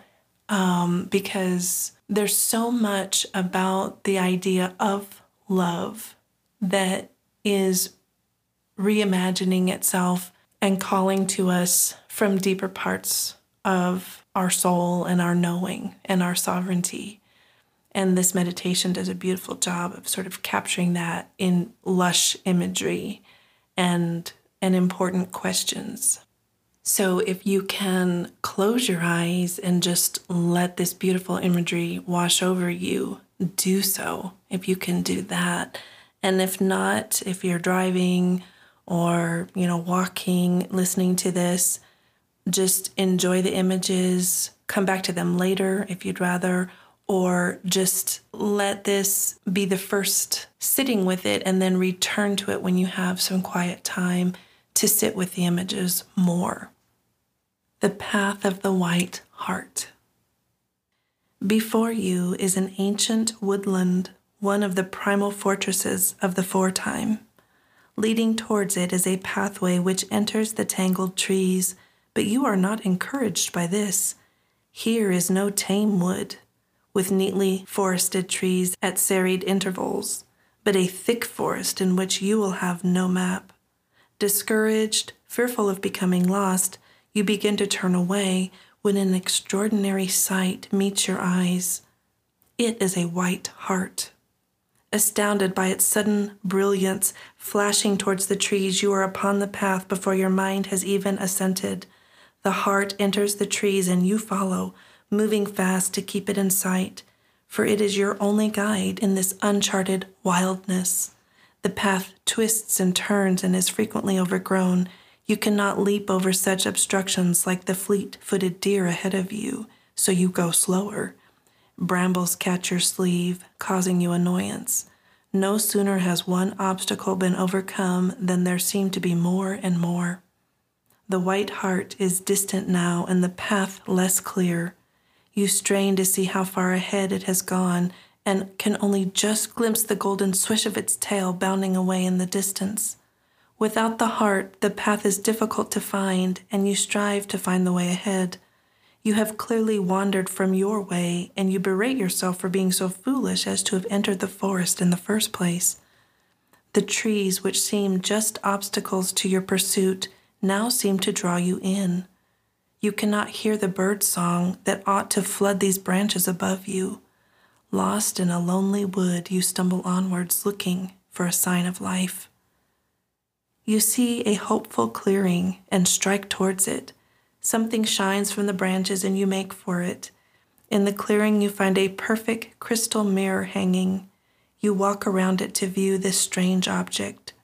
um, because there's so much about the idea of love that is reimagining itself and calling to us from deeper parts of our soul and our knowing and our sovereignty. And this meditation does a beautiful job of sort of capturing that in lush imagery and and important questions. So if you can close your eyes and just let this beautiful imagery wash over you, do so. If you can do that. And if not, if you're driving or, you know, walking, listening to this, just enjoy the images, come back to them later if you'd rather, or just let this be the first sitting with it and then return to it when you have some quiet time to sit with the images more. The path of the white hart. Before you is an ancient woodland, one of the primal fortresses of the foretime. Leading towards it is a pathway which enters the tangled trees, but you are not encouraged by this. Here is no tame wood, with neatly forested trees at serried intervals, but a thick forest in which you will have no map. Discouraged, fearful of becoming lost, you begin to turn away when an extraordinary sight meets your eyes. It is a white hart. Astounded by its sudden brilliance flashing towards the trees, you are upon the path before your mind has even assented. The hart enters the trees and you follow, moving fast to keep it in sight, for it is your only guide in this uncharted wildness. The path twists and turns and is frequently overgrown. You cannot leap over such obstructions like the fleet footed deer ahead of you, so you go slower. Brambles catch your sleeve, causing you annoyance. No sooner has one obstacle been overcome than there seem to be more and more. The white hart is distant now and the path less clear. You strain to see how far ahead it has gone and can only just glimpse the golden swish of its tail bounding away in the distance. Without the hart, the path is difficult to find, and you strive to find the way ahead. You have clearly wandered from your way, and you berate yourself for being so foolish as to have entered the forest in the first place. The trees, which seemed just obstacles to your pursuit, now seem to draw you in. You cannot hear the bird song that ought to flood these branches above you. Lost in a lonely wood, you stumble onwards looking for a sign of life. You see a hopeful clearing and strike towards it Something shines from the branches and you make for it. In the clearing, you find a perfect crystal mirror hanging. You walk around it to view this strange object.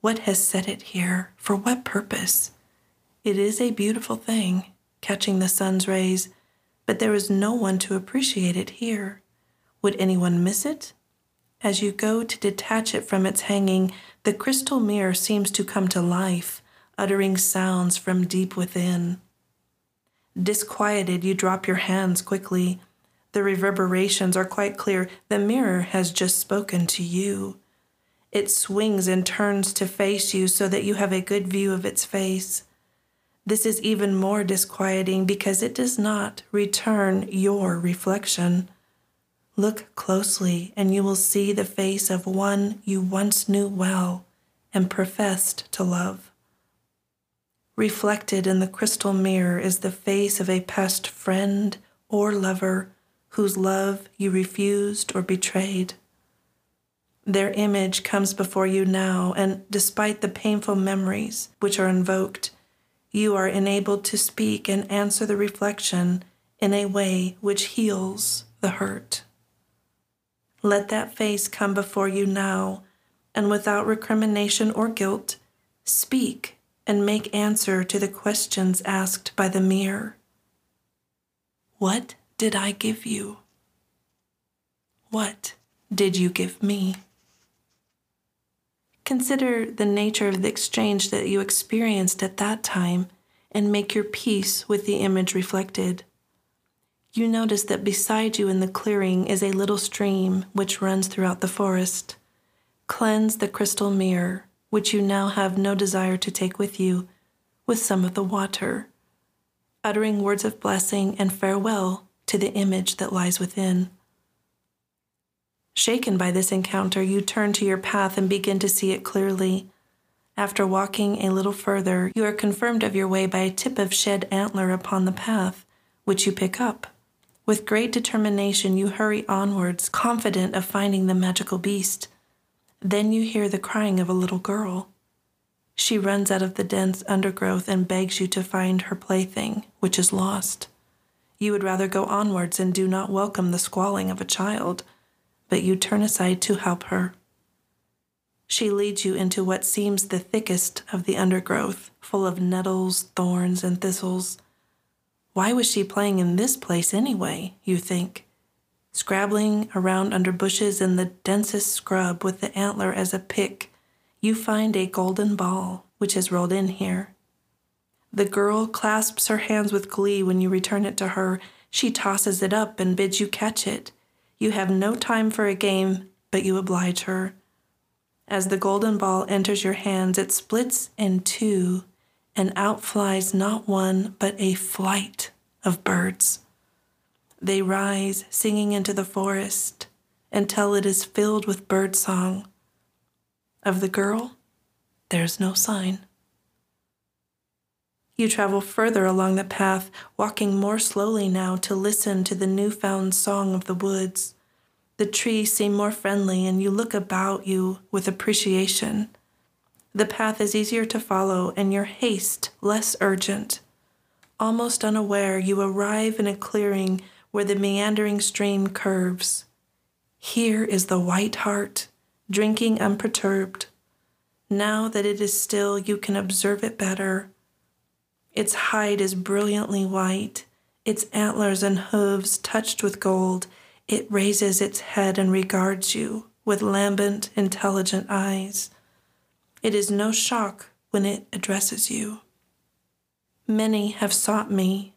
What has set it here? For what purpose? It is a beautiful thing, catching the sun's rays, but there is no one to appreciate it here. Would anyone miss it? As you go to detach it from its hanging, the crystal mirror seems to come to life, uttering sounds from deep within. Disquieted, you drop your hands quickly. The reverberations are quite clear. The mirror has just spoken to you. It swings and turns to face you so that you have a good view of its face. This is even more disquieting because it does not return your reflection. Look closely, and you will see the face of one you once knew well and professed to love. Reflected in the crystal mirror is the face of a past friend or lover whose love you refused or betrayed. Their image comes before you now, and despite the painful memories which are invoked, you are enabled to speak and answer the reflection in a way which heals the hurt. Let that face come before you now, and without recrimination or guilt, speak and make answer to the questions asked by the mirror. What did I give you? What did you give me? Consider the nature of the exchange that you experienced at that time and make your peace with the image reflected. You notice that beside you in the clearing is a little stream which runs throughout the forest. Cleanse the crystal mirror, which you now have no desire to take with you, with some of the water, uttering words of blessing and farewell to the image that lies within. Shaken by this encounter, you turn to your path and begin to see it clearly. After walking a little further, you are confirmed of your way by a tip of shed antler upon the path, which you pick up. With great determination, you hurry onwards, confident of finding the magical beast. Then you hear the crying of a little girl. She runs out of the dense undergrowth and begs you to find her plaything, which is lost. You would rather go onwards and do not welcome the squalling of a child but you turn aside to help her. She leads you into what seems the thickest of the undergrowth, full of nettles, thorns, and thistles. Why was she playing in this place anyway, you think? Scrabbling around under bushes in the densest scrub with the antler as a pick, you find a golden ball which has rolled in here. The girl clasps her hands with glee when you return it to her. She tosses it up and bids you catch it. You have no time for a game, but you oblige her. As the golden ball enters your hands, it splits in two, and out flies not one, but a flight of birds. They rise, singing into the forest, until it is filled with bird song. Of the girl, there's no sign. You travel further along the path, walking more slowly now to listen to the new-found song of the woods. The trees seem more friendly, and you look about you with appreciation. The path is easier to follow, and your haste less urgent. Almost unaware, you arrive in a clearing where the meandering stream curves. Here is the white hart, drinking unperturbed. Now that it is still, you can observe it better its hide is brilliantly white, its antlers and hooves touched with gold. It raises its head and regards you with lambent, intelligent eyes. It is no shock when it addresses you. Many have sought me,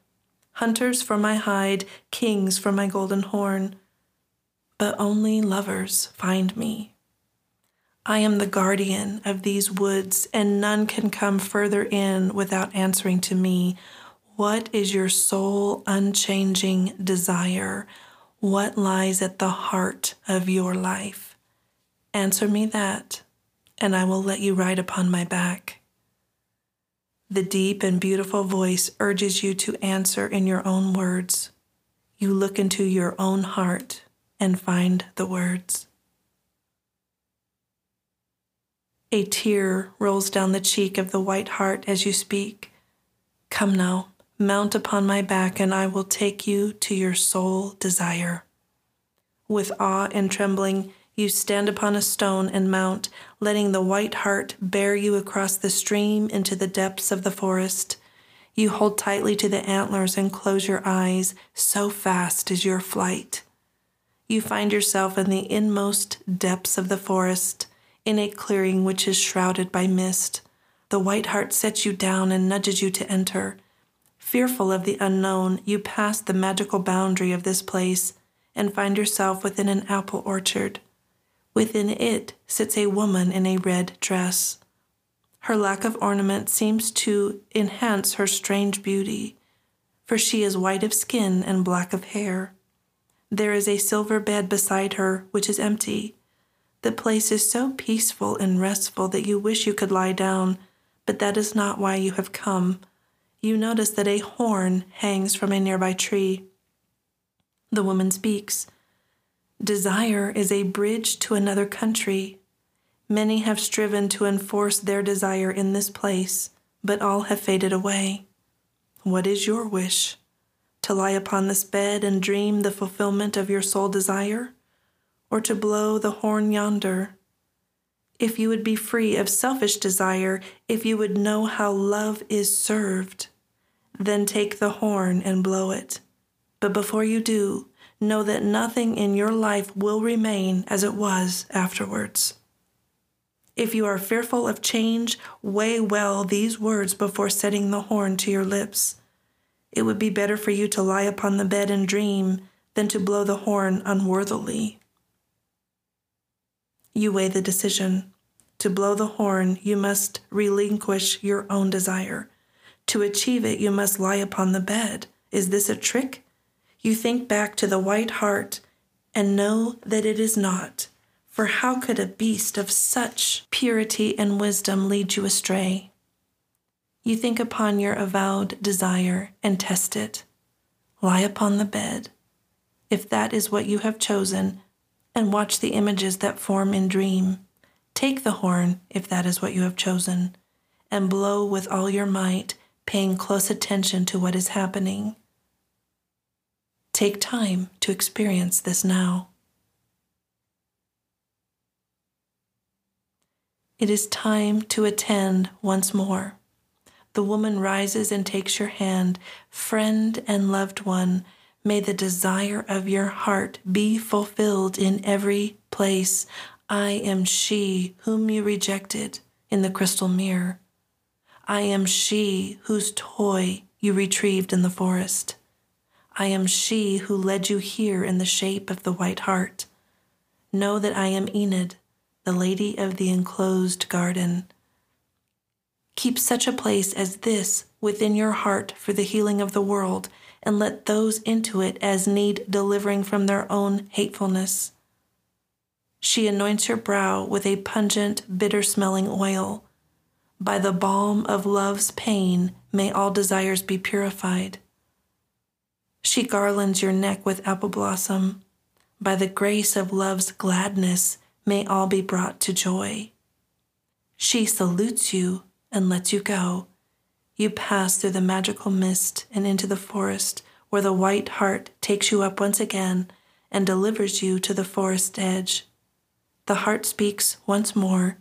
hunters for my hide, kings for my golden horn, but only lovers find me. I am the guardian of these woods, and none can come further in without answering to me. What is your sole unchanging desire? What lies at the heart of your life? Answer me that, and I will let you ride upon my back. The deep and beautiful voice urges you to answer in your own words. You look into your own heart and find the words. A tear rolls down the cheek of the white hart as you speak. Come now, mount upon my back, and I will take you to your sole desire. With awe and trembling, you stand upon a stone and mount, letting the white hart bear you across the stream into the depths of the forest. You hold tightly to the antlers and close your eyes, so fast is your flight. You find yourself in the inmost depths of the forest in a clearing which is shrouded by mist. The white hart sets you down and nudges you to enter. Fearful of the unknown, you pass the magical boundary of this place and find yourself within an apple orchard. Within it sits a woman in a red dress. Her lack of ornament seems to enhance her strange beauty, for she is white of skin and black of hair. There is a silver bed beside her, which is empty. The place is so peaceful and restful that you wish you could lie down, but that is not why you have come. You notice that a horn hangs from a nearby tree. The woman speaks. Desire is a bridge to another country. Many have striven to enforce their desire in this place, but all have faded away. What is your wish? To lie upon this bed and dream the fulfillment of your sole desire? Or to blow the horn yonder. If you would be free of selfish desire, if you would know how love is served, then take the horn and blow it. But before you do, know that nothing in your life will remain as it was afterwards. If you are fearful of change, weigh well these words before setting the horn to your lips. It would be better for you to lie upon the bed and dream than to blow the horn unworthily. You weigh the decision. To blow the horn, you must relinquish your own desire. To achieve it, you must lie upon the bed. Is this a trick? You think back to the white hart and know that it is not. For how could a beast of such purity and wisdom lead you astray? You think upon your avowed desire and test it. Lie upon the bed, if that is what you have chosen, and watch the images that form in dream. Take the horn, if that is what you have chosen, and blow with all your might, paying close attention to what is happening. Take time to experience this now. It is time to attend once more. The woman rises and takes your hand. Friend and loved one, may the desire of your heart be fulfilled in every place. I am she whom you rejected in the crystal mirror. I am she whose toy you retrieved in the forest. I am she who led you here in the shape of the white hart. Know that I am Enid, the lady of the enclosed garden. Keep such a place as this within your heart for the healing of the world, and let those into it as need delivering from their own hatefulness. She anoints your brow with a pungent, bitter smelling oil. By the balm of love's pain, may all desires be purified. She garlands your neck with apple blossom. By the grace of love's gladness, may all be brought to joy. She salutes you and lets you go. You pass through the magical mist and into the forest, where the white hart takes you up once again and delivers you to the forest edge. The hart speaks once more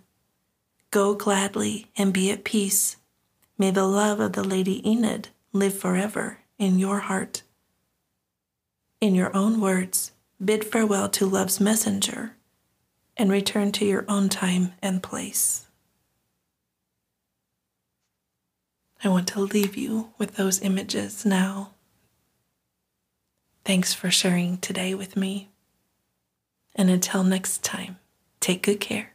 Go gladly and be at peace. May the love of the Lady Enid live forever in your heart. In your own words, bid farewell to love's messenger and return to your own time and place. I want to leave you with those images now. Thanks for sharing today with me. And until next time, take good care.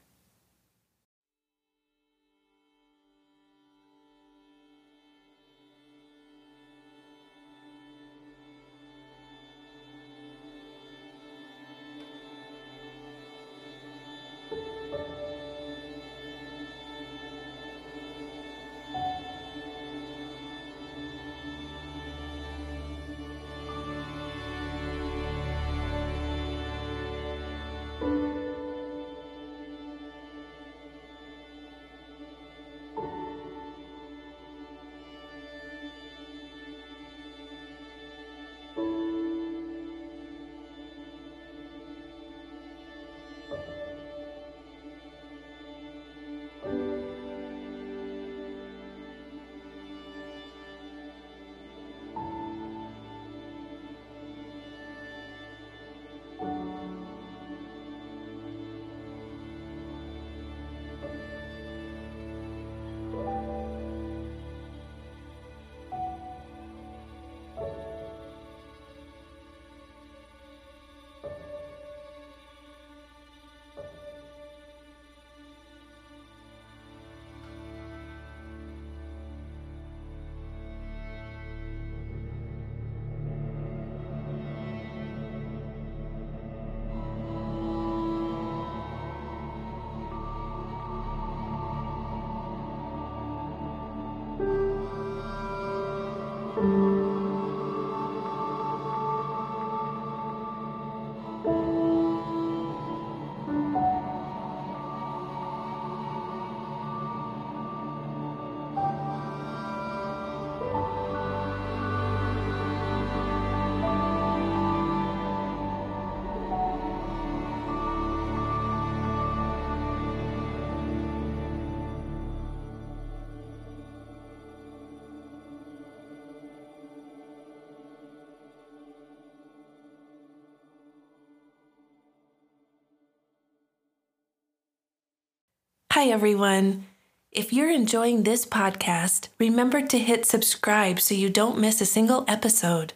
Hi, everyone. If you're enjoying this podcast, remember to hit subscribe so you don't miss a single episode.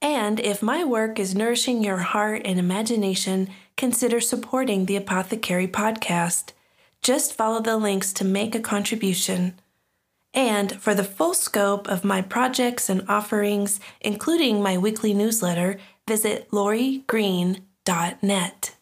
And if my work is nourishing your heart and imagination, consider supporting the Apothecary podcast. Just follow the links to make a contribution. And for the full scope of my projects and offerings, including my weekly newsletter, visit lorigreen.net.